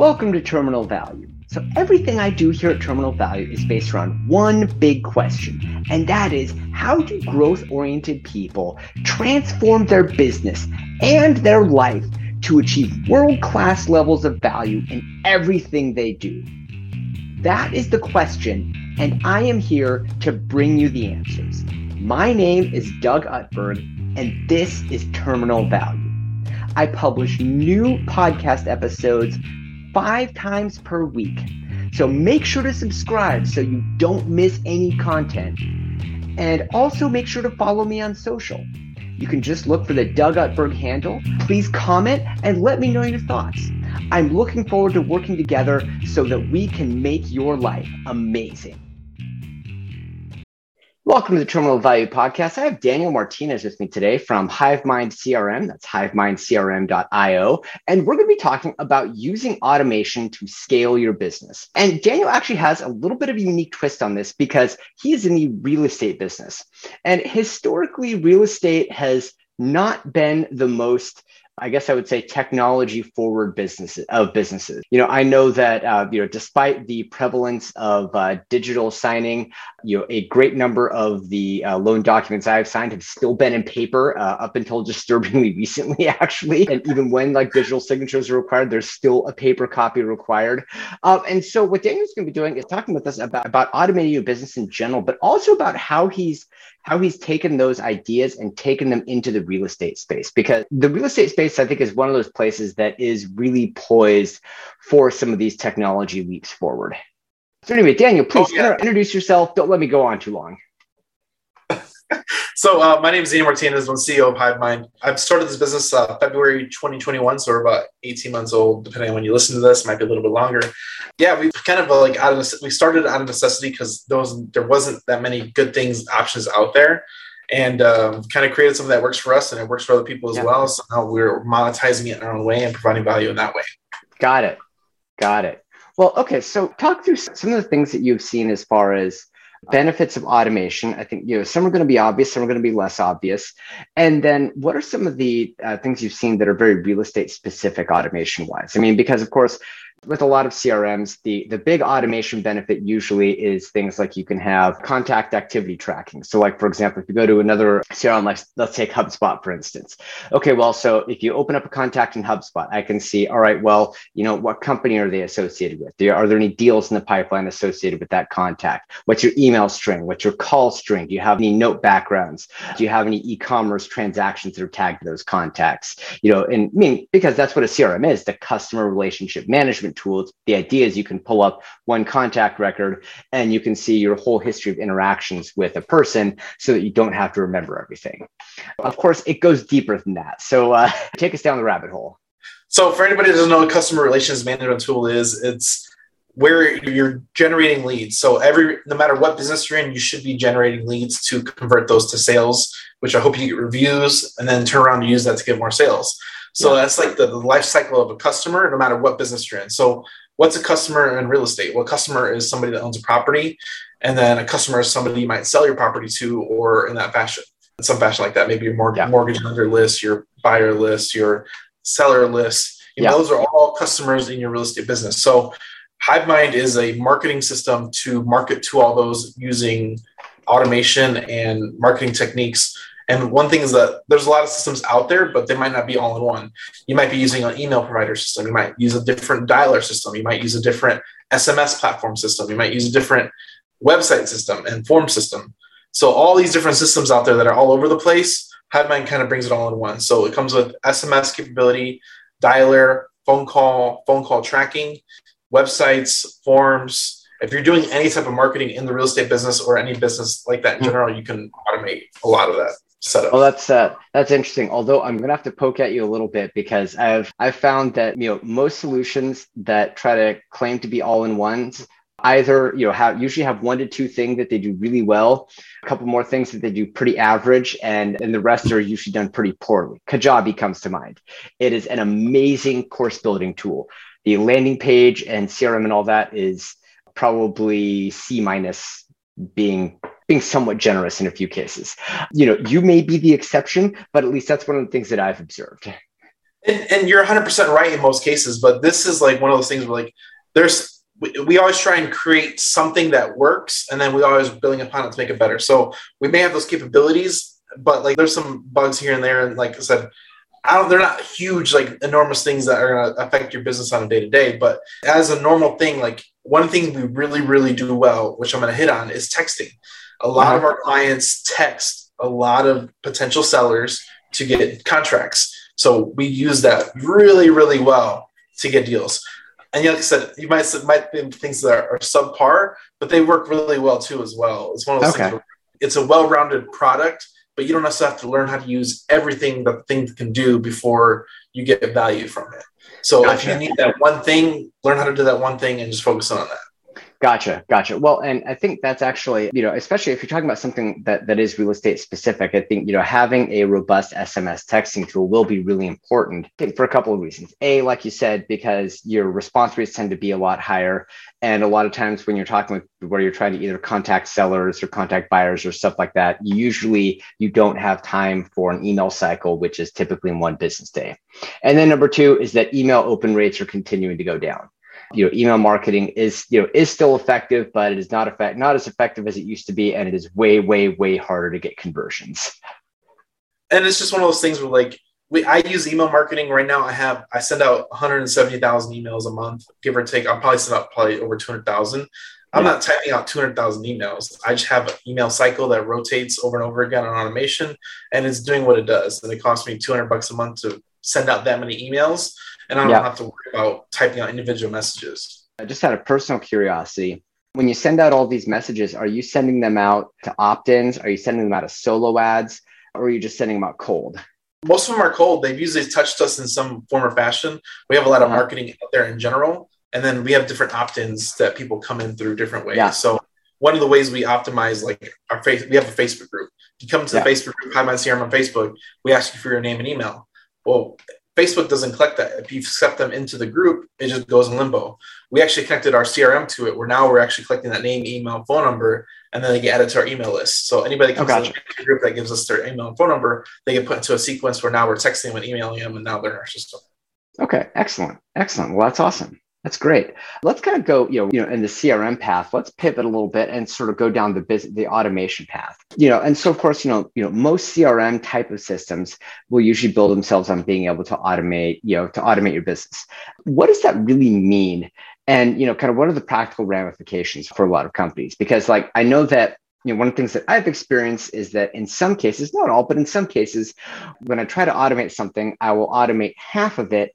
Welcome to Terminal Value. So, everything I do here at Terminal Value is based around one big question, and that is how do growth oriented people transform their business and their life to achieve world class levels of value in everything they do? That is the question, and I am here to bring you the answers. My name is Doug Utberg, and this is Terminal Value. I publish new podcast episodes five times per week. So make sure to subscribe so you don't miss any content. And also make sure to follow me on social. You can just look for the Doug Utberg handle. Please comment and let me know your thoughts. I'm looking forward to working together so that we can make your life amazing. Welcome to the Terminal Value Podcast. I have Daniel Martinez with me today from HiveMind CRM. That's hivemindcrm.io. And we're going to be talking about using automation to scale your business. And Daniel actually has a little bit of a unique twist on this because he is in the real estate business. And historically, real estate has not been the most I guess I would say technology forward businesses of businesses. You know, I know that uh, you know, despite the prevalence of uh, digital signing, you know, a great number of the uh, loan documents I've signed have still been in paper uh, up until disturbingly recently, actually. And even when like digital signatures are required, there's still a paper copy required. Uh, and so, what Daniel's going to be doing is talking with us about about automating your business in general, but also about how he's how he's taken those ideas and taken them into the real estate space because the real estate space i think is one of those places that is really poised for some of these technology leaps forward so anyway daniel please oh, yeah. introduce yourself don't let me go on too long so uh, my name is Ian Martinez. I'm CEO of HiveMind. I've started this business uh, February 2021, so we're about 18 months old, depending on when you listen to this. Might be a little bit longer. Yeah, we kind of like out of we started out of necessity because there there wasn't that many good things options out there, and um, kind of created something that works for us and it works for other people as yeah. well. So now we're monetizing it in our own way and providing value in that way. Got it. Got it. Well, okay. So talk through some of the things that you've seen as far as benefits of automation i think you know some are going to be obvious some are going to be less obvious and then what are some of the uh, things you've seen that are very real estate specific automation wise i mean because of course with a lot of CRMs, the, the big automation benefit usually is things like you can have contact activity tracking. So, like for example, if you go to another CRM, like let's take HubSpot for instance. Okay, well, so if you open up a contact in HubSpot, I can see, all right, well, you know, what company are they associated with? Are there any deals in the pipeline associated with that contact? What's your email string? What's your call string? Do you have any note backgrounds? Do you have any e-commerce transactions that are tagged to those contacts? You know, and I mean, because that's what a CRM is, the customer relationship management tools. The idea is you can pull up one contact record and you can see your whole history of interactions with a person so that you don't have to remember everything. Of course, it goes deeper than that. So uh, take us down the rabbit hole. So, for anybody that doesn't know what customer relations management tool is, it's where you're generating leads. So every no matter what business you're in, you should be generating leads to convert those to sales, which I hope you get reviews and then turn around and use that to get more sales. So yeah. that's like the, the life cycle of a customer, no matter what business you're in. So what's a customer in real estate? Well, a customer is somebody that owns a property, and then a customer is somebody you might sell your property to, or in that fashion, in some fashion like that. Maybe your mortgage, yeah. mortgage lender list, your buyer list, your seller list. You know, yeah. those are all customers in your real estate business. So HiveMind is a marketing system to market to all those using automation and marketing techniques and one thing is that there's a lot of systems out there, but they might not be all in one. You might be using an email provider system. You might use a different dialer system. You might use a different SMS platform system. You might use a different website system and form system. So all these different systems out there that are all over the place, HiveMind kind of brings it all in one. So it comes with SMS capability, dialer, phone call, phone call tracking, websites, forms. If you're doing any type of marketing in the real estate business or any business like that in hmm. general, you can automate a lot of that setup. Well, that's uh, that's interesting. Although I'm gonna have to poke at you a little bit because I've I've found that you know most solutions that try to claim to be all in ones either you know have usually have one to two things that they do really well a couple more things that they do pretty average and and the rest are usually done pretty poorly kajabi comes to mind it is an amazing course building tool the landing page and crm and all that is probably c minus being being somewhat generous in a few cases. You know, you may be the exception, but at least that's one of the things that I've observed. And, and you're 100% right in most cases, but this is like one of those things where like there's we, always try and create something that works and then we always building upon it to make it better. So we may have those capabilities, but like there's some bugs here and there. And like I said, I don't, they're not huge, like enormous things that are going to affect your business on a day to day. But as a normal thing, like one thing we really, really do well, which I'm going to hit on, is texting. A lot uh-huh. of our clients text a lot of potential sellers to get contracts. So we use that really, really well to get deals. And like I said, you might might be things that are, subpar, but they work really well too as well. It's one of those okay. things. it's a well-rounded product, but you don't necessarily have to learn how to use everything that the thing can do before you get value from it. So gotcha. if you need that one thing, learn how to do that one thing and just focus on that. Gotcha, gotcha. Well, and I think that's actually, you know, especially if you're talking about something that, that is real estate specific, I think, you know, having a robust SMS texting tool will be really important for a couple of reasons. A, like you said, because your response rates tend to be a lot higher. And a lot of times when you're talking with where you're trying to either contact sellers or contact buyers or stuff like that, usually you don't have time for an email cycle, which is typically in one business day. And then number two is that email open rates are continuing to go down you know email marketing is you know is still effective but it is not effect not as effective as it used to be and it is way way way harder to get conversions and it's just one of those things where like we, I use email marketing right now. I have I send out 170,000 emails a month, give or take. I'm probably send out probably over 200,000. I'm yeah. not typing out 200,000 emails. I just have an email cycle that rotates over and over again on automation, and it's doing what it does. And it costs me 200 bucks a month to send out that many emails and I don't yeah. have to worry about typing out individual messages. I just had a personal curiosity. When you send out all these messages, are you sending them out to opt ins? Are you sending them out as solo ads? Or are you just sending them out cold? Most of them are cold. They've usually touched us in some form or fashion. We have a lot of uh-huh. marketing out there in general. And then we have different opt ins that people come in through different ways. Yeah. So, one of the ways we optimize, like our face, we have a Facebook group. You come to the yeah. Facebook group, Hive Mind CRM on Facebook, we ask you for your name and email. Well, Facebook doesn't collect that. If you accept them into the group, it just goes in limbo. We actually connected our CRM to it, where now we're actually collecting that name, email, phone number, and then they get added to our email list. So anybody that comes oh, gotcha. the group that gives us their email and phone number, they get put into a sequence where now we're texting them and emailing them, and now they're in our system. Okay, excellent, excellent. Well, that's awesome. That's great. Let's kind of go, you know, you know, in the CRM path. Let's pivot a little bit and sort of go down the business, the automation path. You know, and so of course, you know, you know, most CRM type of systems will usually build themselves on being able to automate, you know, to automate your business. What does that really mean? And you know, kind of what are the practical ramifications for a lot of companies? Because like I know that you know, one of the things that I've experienced is that in some cases, not all, but in some cases, when I try to automate something, I will automate half of it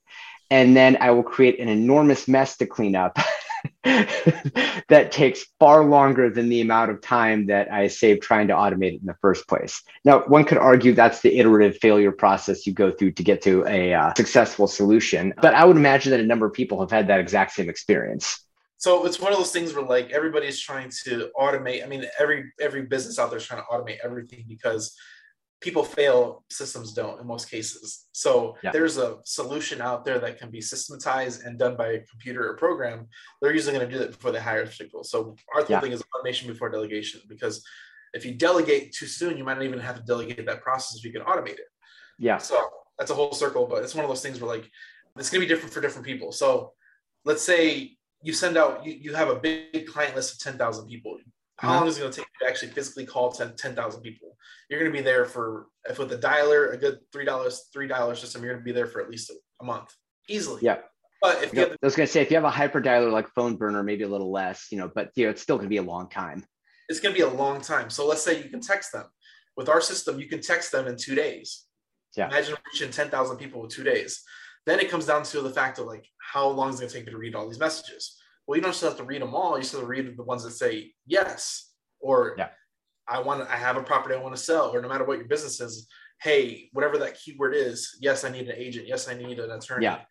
and then I will create an enormous mess to clean up that takes far longer than the amount of time that I saved trying to automate it in the first place. Now, one could argue that's the iterative failure process you go through to get to a uh, successful solution, but I would imagine that a number of people have had that exact same experience. So it's one of those things where like everybody's trying to automate. I mean, every every business out there is trying to automate everything because people fail, systems don't in most cases. So yeah. there's a solution out there that can be systematized and done by a computer or program. They're usually going to do that before they hire people. So our yeah. thing is automation before delegation because if you delegate too soon, you might not even have to delegate that process if you can automate it. Yeah. So that's a whole circle, but it's one of those things where like it's going to be different for different people. So let's say you send out, you, you have a big client list of 10,000 people. How uh-huh. long is it going to take to actually physically call 10,000 people? You're going to be there for, if with a dialer, a good $3, $3 system, you're going to be there for at least a, a month easily. Yeah. But if you have, I was going to say, if you have a hyper dialer like phone burner, maybe a little less, you know, but you know, it's still going to be a long time. It's going to be a long time. So let's say you can text them. With our system, you can text them in two days. Yeah. Imagine reaching 10,000 people in two days. Then it comes down to the fact of like, how long is it going to take me to read all these messages? Well, you don't just have to read them all. You just have to read the ones that say yes or yeah. I want I have a property I want to sell, or no matter what your business is, hey, whatever that keyword is, yes, I need an agent, yes, I need an attorney. Yeah.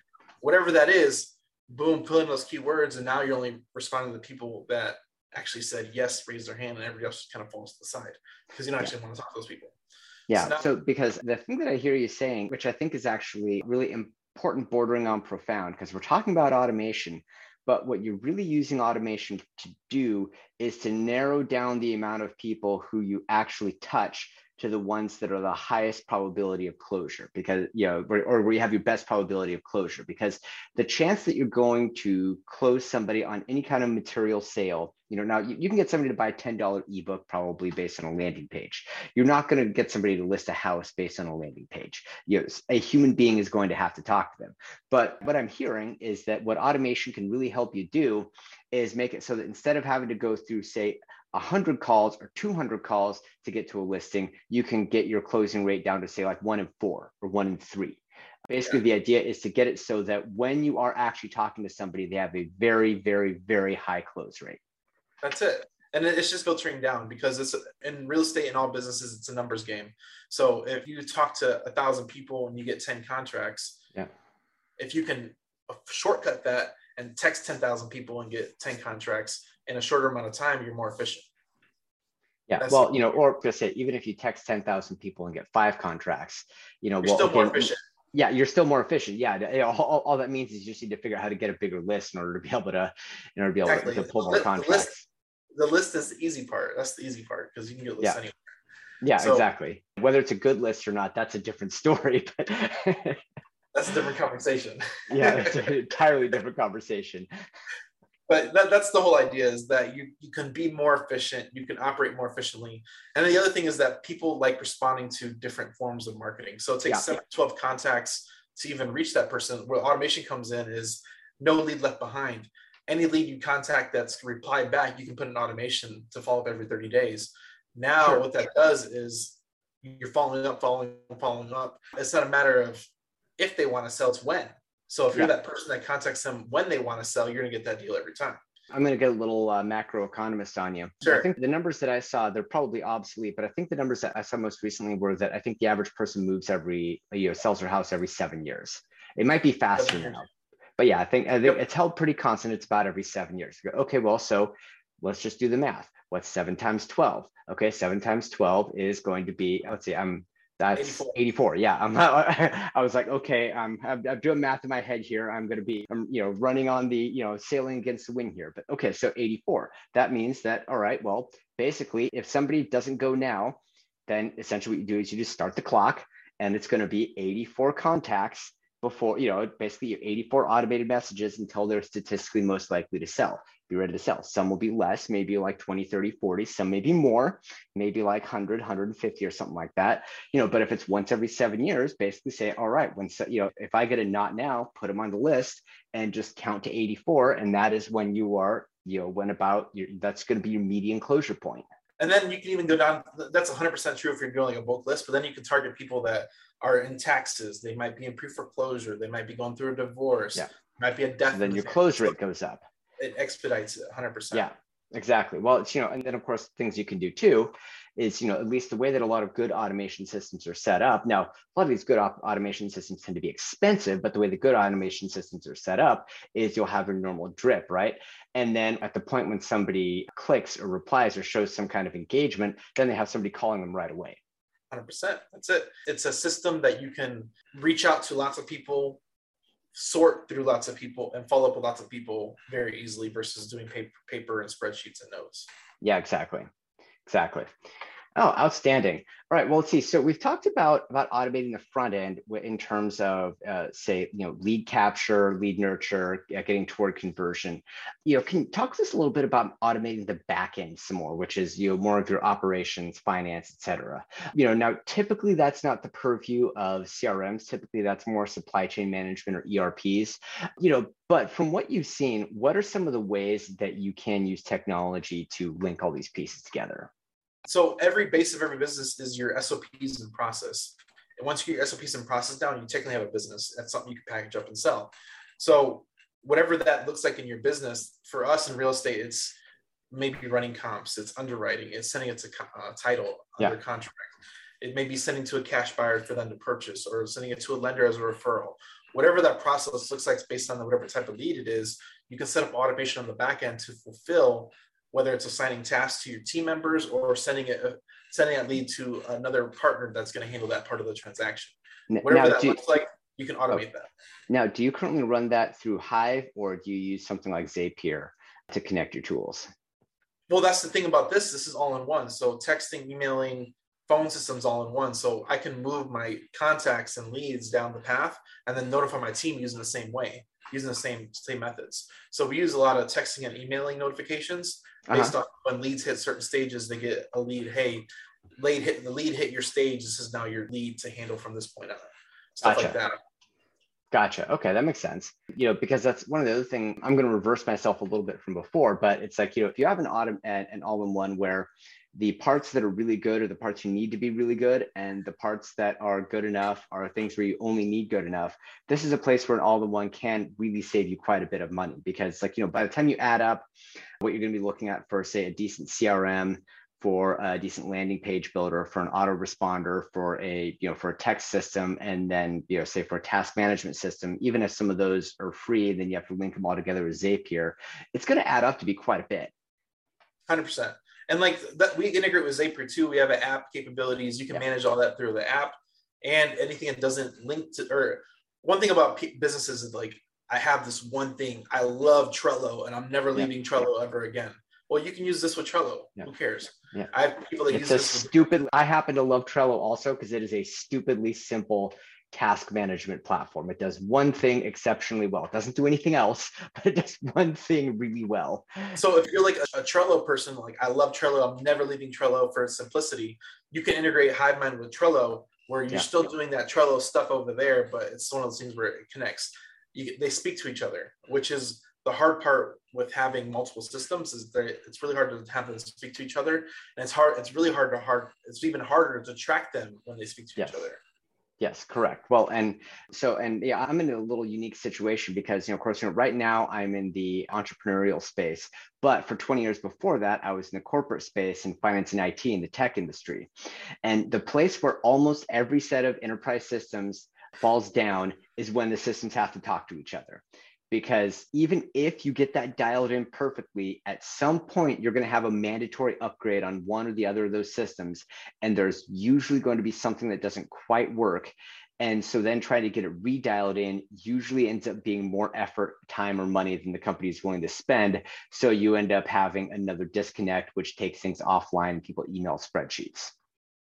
Whatever that is, boom, fill in those keywords, and now you're only responding to the people that actually said yes, raise their hand, and everybody else kind of falls to the side because you don't actually want to talk to those people. Yeah. So, now- so because the thing that I hear you saying, which I think is actually really important, bordering on profound, because we're talking about automation, but what you're really using automation to do is to narrow down the amount of people who you actually touch to the ones that are the highest probability of closure because you know or where you have your best probability of closure because the chance that you're going to close somebody on any kind of material sale you know now you, you can get somebody to buy a $10 ebook probably based on a landing page. You're not going to get somebody to list a house based on a landing page. You know, a human being is going to have to talk to them. But what i'm hearing is that what automation can really help you do is make it so that instead of having to go through say 100 calls or 200 calls to get to a listing, you can get your closing rate down to say like one in four or one in three. Basically, yeah. the idea is to get it so that when you are actually talking to somebody, they have a very, very, very high close rate. That's it. And it's just filtering down because it's in real estate and all businesses, it's a numbers game. So if you talk to a thousand people and you get 10 contracts, yeah. if you can shortcut that and text 10,000 people and get 10 contracts, in a shorter amount of time, you're more efficient. Yeah, That's well, you know, or just say even if you text ten thousand people and get five contracts, you know, you're well, still okay, more efficient. Yeah, you're still more efficient. Yeah, all, all, that means is you just need to figure out how to get a bigger list in order to be able to, in order to be able exactly. to, to, pull more contracts. The list, the list, is the easy part. That's the easy part because you can get lists yeah. anywhere. Yeah, so, exactly. Whether it's a good list or not, that's a different story. But that's a different conversation. yeah, it's an entirely different conversation. But that, that's the whole idea is that you, you can be more efficient you can operate more efficiently. And the other thing is that people like responding to different forms of marketing. So it takes yeah. 7 12 contacts to even reach that person. Where automation comes in is no lead left behind. Any lead you contact that's replied back you can put an automation to follow up every 30 days. Now sure. what that does is you're following up following following up. It's not a matter of if they want to sell it's when so if you're yeah. that person that contacts them when they want to sell, you're going to get that deal every time. I'm going to get a little uh, macro economist on you. Sure. I think the numbers that I saw, they're probably obsolete, but I think the numbers that I saw most recently were that I think the average person moves every, you know, sells their house every seven years. It might be faster now, but yeah, I think, I think yep. it's held pretty constant. It's about every seven years. Okay, well, so let's just do the math. What's seven times 12? Okay, seven times 12 is going to be, let's see, I'm that's 84. 84. Yeah. I'm, not, I was like, okay, I'm, I'm, I'm, doing math in my head here. I'm going to be, I'm, you know, running on the, you know, sailing against the wind here. But okay, so 84. That means that, all right, well, basically, if somebody doesn't go now, then essentially what you do is you just start the clock and it's going to be 84 contacts before, you know, basically 84 automated messages until they're statistically most likely to sell, be ready to sell. Some will be less, maybe like 20, 30, 40, some maybe more, maybe like 100, 150 or something like that. You know, but if it's once every seven years, basically say, all right, when, you know, if I get a not now, put them on the list and just count to 84. And that is when you are, you know, when about your, that's going to be your median closure point. And then you can even go down. That's 100% true if you're doing a bulk list, but then you can target people that are in taxes. They might be in pre foreclosure. They might be going through a divorce. Yeah. Might be a death. And then your close rate goes up. It expedites it 100%. Yeah, exactly. Well, it's, you know, and then of course, things you can do too is, you know, at least the way that a lot of good automation systems are set up. Now, a lot of these good automation systems tend to be expensive, but the way the good automation systems are set up is you'll have a normal drip, right? And then at the point when somebody clicks or replies or shows some kind of engagement, then they have somebody calling them right away. 100%. That's it. It's a system that you can reach out to lots of people, sort through lots of people, and follow up with lots of people very easily versus doing paper, paper and spreadsheets and notes. Yeah, exactly. Exactly. Oh, outstanding. All right. Well, let's see. So we've talked about about automating the front end in terms of, uh, say, you know, lead capture, lead nurture, uh, getting toward conversion. You know, can you talk to us a little bit about automating the back end some more, which is you know more of your operations, finance, et cetera. You know, now typically that's not the purview of CRMs. Typically that's more supply chain management or ERPs. You know, but from what you've seen, what are some of the ways that you can use technology to link all these pieces together? So every base of every business is your SOPs and process. And once you get your SOPs and process down, you technically have a business. That's something you can package up and sell. So whatever that looks like in your business, for us in real estate, it's maybe running comps, it's underwriting, it's sending it to uh, title yeah. under contract. It may be sending to a cash buyer for them to purchase, or sending it to a lender as a referral. Whatever that process looks like, based on whatever type of lead it is, you can set up automation on the back end to fulfill whether it's assigning tasks to your team members or sending it uh, sending that lead to another partner that's going to handle that part of the transaction. Whatever now, that looks like, you can automate that. Oh. Now, do you currently run that through Hive or do you use something like Zapier to connect your tools? Well, that's the thing about this. This is all in one. So texting, emailing, phone systems all in one. So I can move my contacts and leads down the path and then notify my team using the same way, using the same same methods. So we use a lot of texting and emailing notifications based uh-huh. on when leads hit certain stages, they get a lead, hey, lead hit the lead hit your stage. This is now your lead to handle from this point on. Stuff gotcha. like that. Gotcha. Okay, that makes sense. You know, because that's one of the other thing. I'm going to reverse myself a little bit from before, but it's like you know, if you have an autumn and an all-in-one where the parts that are really good are the parts you need to be really good and the parts that are good enough are things where you only need good enough. This is a place where an all-in-one can really save you quite a bit of money because like you know by the time you add up what you're going to be looking at for say a decent crm for a decent landing page builder for an autoresponder for a you know for a text system and then you know say for a task management system even if some of those are free then you have to link them all together with zapier it's going to add up to be quite a bit. 100% and like that, we integrate with Zapier too. We have an app capabilities. You can yeah. manage all that through the app, and anything that doesn't link to. Or one thing about p- businesses is like I have this one thing. I love Trello, and I'm never leaving yeah. Trello ever again. Well, you can use this with Trello. Yeah. Who cares? Yeah. I have people that it's use a this. Stupid. With- I happen to love Trello also because it is a stupidly simple task management platform. It does one thing exceptionally well. It doesn't do anything else, but it does one thing really well. So if you're like a, a Trello person, like I love Trello, I'm never leaving Trello for simplicity. You can integrate HiveMind with Trello, where you're yeah. still doing that Trello stuff over there, but it's one of those things where it connects. You, they speak to each other, which is the hard part with having multiple systems is that it's really hard to have them speak to each other and it's hard it's really hard to hard it's even harder to track them when they speak to yes. each other Yes, correct. Well, and so, and yeah, I'm in a little unique situation because, you know, of course, you know, right now I'm in the entrepreneurial space, but for 20 years before that, I was in the corporate space in finance and IT in the tech industry. And the place where almost every set of enterprise systems falls down is when the systems have to talk to each other because even if you get that dialed in perfectly, at some point you're going to have a mandatory upgrade on one or the other of those systems. And there's usually going to be something that doesn't quite work. And so then trying to get it redialed in usually ends up being more effort, time, or money than the company is willing to spend. So you end up having another disconnect, which takes things offline people email spreadsheets.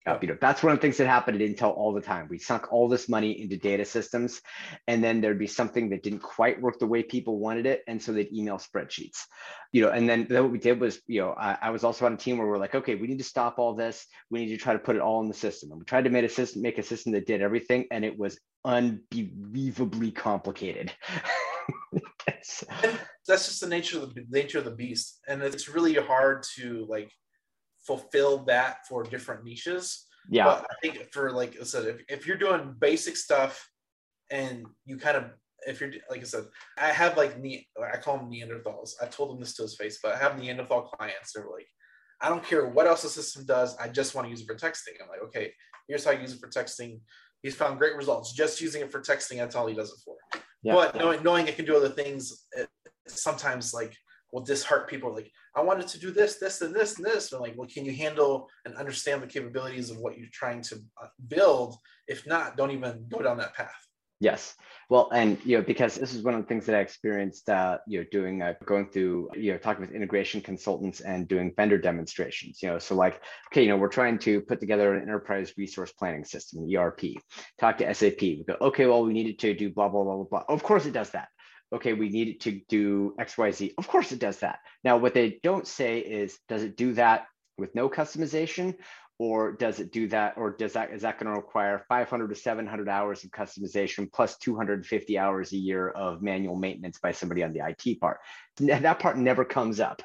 Uh, you know, that's one of the things that happened at Intel all the time. We sunk all this money into data systems, and then there'd be something that didn't quite work the way people wanted it, and so they'd email spreadsheets. You know, and then, then what we did was, you know, I, I, was also on a team where we're like, okay, we need to stop all this. We need to try to put it all in the system, and we tried to make a system, make a system that did everything, and it was unbelievably complicated. that's just the nature of the nature of the beast, and it's really hard to like fulfill that for different niches. Yeah. But I think for like I said, if, if you're doing basic stuff and you kind of if you're like I said, I have like ne- I call them Neanderthals. I told them this to his face, but I have Neanderthal clients. They're like, I don't care what else the system does. I just want to use it for texting. I'm like, okay, here's how I use it for texting. He's found great results just using it for texting. That's all he does it for. Yeah. But knowing knowing it can do other things, it, sometimes like will disheart people like i wanted to do this this and this and this and like well can you handle and understand the capabilities of what you're trying to uh, build if not don't even go down that path Yes. Well, and you know, because this is one of the things that I experienced, uh, you know, doing uh, going through, you know, talking with integration consultants and doing vendor demonstrations. You know, so like, okay, you know, we're trying to put together an enterprise resource planning system, ERP. Talk to SAP. We go, okay, well, we needed to do blah blah blah blah blah. Of course, it does that okay, we need it to do XYZ. Of course it does that. Now, what they don't say is, does it do that with no customization? Or does it do that? Or does that is that going to require 500 to 700 hours of customization plus 250 hours a year of manual maintenance by somebody on the IT part? That part never comes up.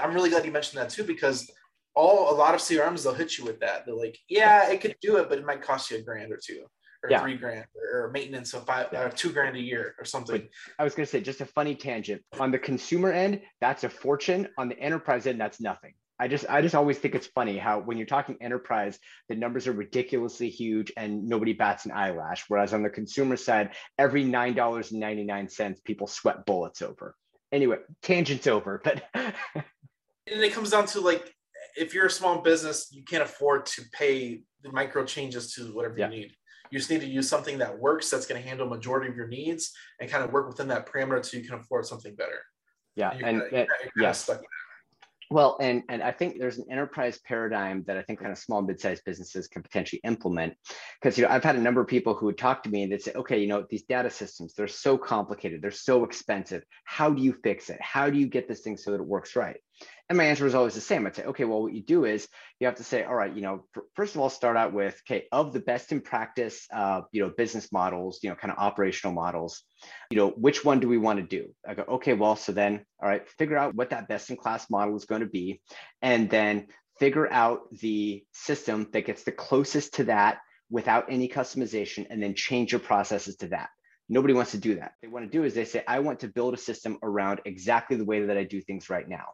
I'm really glad you mentioned that too, because all a lot of CRMs they'll hit you with that. They're like, yeah, it could do it, but it might cost you a grand or two or yeah. three grand or, maintenance of five yeah. or two grand a year or something. But I was going to say just a funny tangent on the consumer end, that's a fortune. On the enterprise end, that's nothing. I just I just always think it's funny how when you're talking enterprise, the numbers are ridiculously huge and nobody bats an eyelash. Whereas on the consumer side, every nine dollars and ninety nine cents, people sweat bullets over. Anyway, tangents over, but and it comes down to like if you're a small business, you can't afford to pay the micro changes to whatever yeah. you need. You just need to use something that works that's going to handle majority of your needs and kind of work within that parameter so you can afford something better. Yeah, and, and, and yes. Well, and and I think there's an enterprise paradigm that I think kind of small mid-sized businesses can potentially implement. Because you know, I've had a number of people who would talk to me and they'd say, okay, you know, these data systems, they're so complicated, they're so expensive. How do you fix it? How do you get this thing so that it works right? And my answer was always the same. I'd say, okay, well, what you do is you have to say, all right, you know, first of all, start out with, okay, of the best in practice, uh, you know, business models, you know, kind of operational models, you know, which one do we want to do? I go, okay, well, so then, all right, figure out what that best in class model is going to be, and then figure out the system that gets the closest to that without any customization, and then change your processes to that. Nobody wants to do that. They want to do is they say, I want to build a system around exactly the way that I do things right now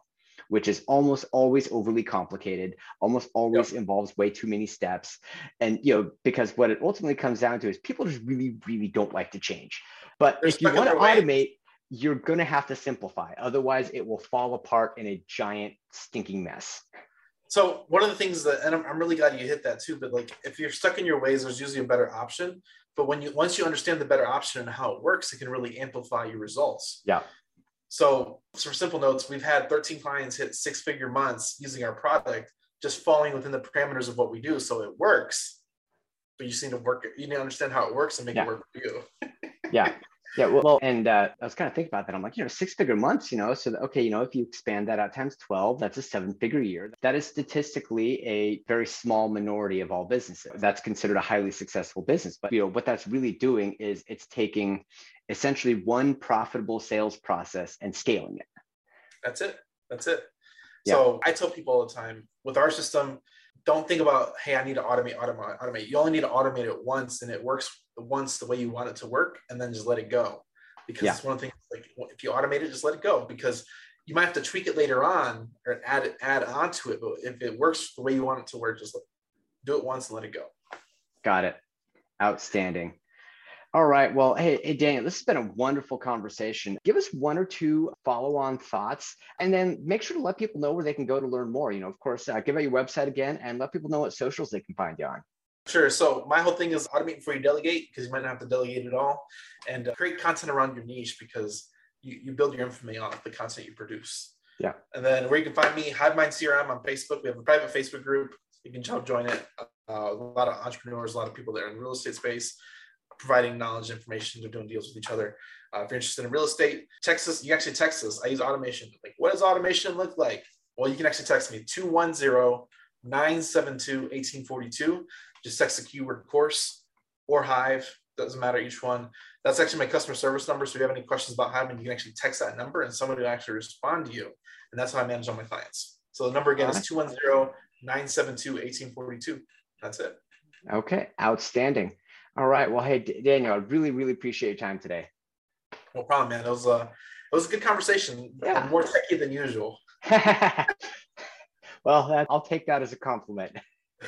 which is almost always overly complicated, almost always yep. involves way too many steps. And, you know, because what it ultimately comes down to is people just really, really don't like to change. But They're if you want to automate, you're going to have to simplify. Otherwise, it will fall apart in a giant stinking mess. So one of the things that, and I'm, I'm really glad you hit that too. But like, if you're stuck in your ways, there's usually a better option. But when you once you understand the better option and how it works, it can really amplify your results. Yeah. So, for simple notes, we've had 13 clients hit six figure months using our product, just falling within the parameters of what we do. So it works, but you just need to work, you need to understand how it works and make yeah. it work for you. yeah. Yeah, well, and uh, I was kind of thinking about that. I'm like, you know, six figure months, you know, so that, okay, you know, if you expand that out times 12, that's a seven figure year. That is statistically a very small minority of all businesses. That's considered a highly successful business. But, you know, what that's really doing is it's taking essentially one profitable sales process and scaling it. That's it. That's it. Yeah. So I tell people all the time with our system, don't think about, hey, I need to automate, automate, automate. You only need to automate it once and it works once the way you want it to work and then just let it go. Because yeah. it's one thing like if you automate it, just let it go because you might have to tweak it later on or add it, add on to it. But if it works the way you want it to work, just do it once and let it go. Got it. Outstanding. All right. Well, hey, hey, Daniel, this has been a wonderful conversation. Give us one or two follow on thoughts and then make sure to let people know where they can go to learn more. You know, of course, uh, give out your website again and let people know what socials they can find you on. Sure. So my whole thing is automate before you delegate because you might not have to delegate at all, and uh, create content around your niche because you, you build your infamy off the content you produce. Yeah. And then where you can find me, HiveMind CRM on Facebook. We have a private Facebook group. You can jump join it. Uh, a lot of entrepreneurs, a lot of people there in the real estate space, providing knowledge, information. They're doing deals with each other. Uh, if you're interested in real estate, Texas, us. You actually text us. I use automation. Like, what does automation look like? Well, you can actually text me 210 972 1842. Just text the keyword course or Hive. Doesn't matter each one. That's actually my customer service number. So if you have any questions about Hive, you can actually text that number and somebody will actually respond to you. And that's how I manage all my clients. So the number again is 210 972 1842. That's it. Okay. Outstanding. All right. Well, hey, Daniel, I really, really appreciate your time today. No problem, man. It was, uh, it was a good conversation. Yeah. More techy than usual. well, that, I'll take that as a compliment.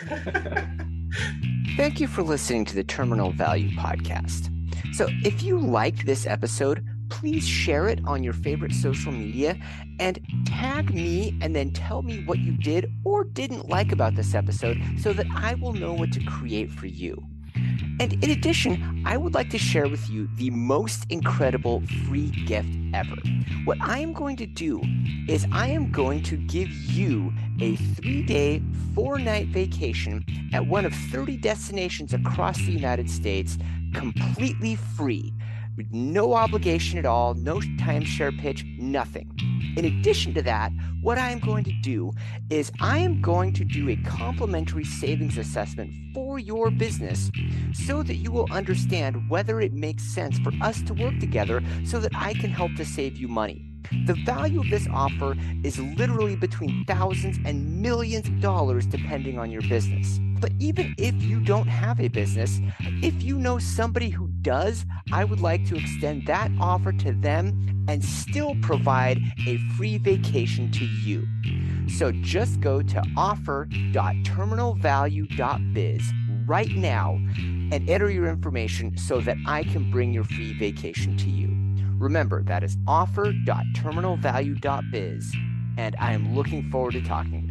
Thank you for listening to the Terminal Value Podcast. So, if you liked this episode, please share it on your favorite social media and tag me and then tell me what you did or didn't like about this episode so that I will know what to create for you. And in addition, I would like to share with you the most incredible free gift ever. What I am going to do is I am going to give you a three day, four night vacation at one of 30 destinations across the United States completely free no obligation at all, no timeshare pitch, nothing. In addition to that, what I am going to do is I am going to do a complimentary savings assessment for your business so that you will understand whether it makes sense for us to work together so that I can help to save you money. The value of this offer is literally between thousands and millions of dollars depending on your business. But even if you don't have a business, if you know somebody who does, I would like to extend that offer to them and still provide a free vacation to you. So just go to offer.terminalvalue.biz right now and enter your information so that I can bring your free vacation to you. Remember, that is offer.terminalvalue.biz, and I am looking forward to talking.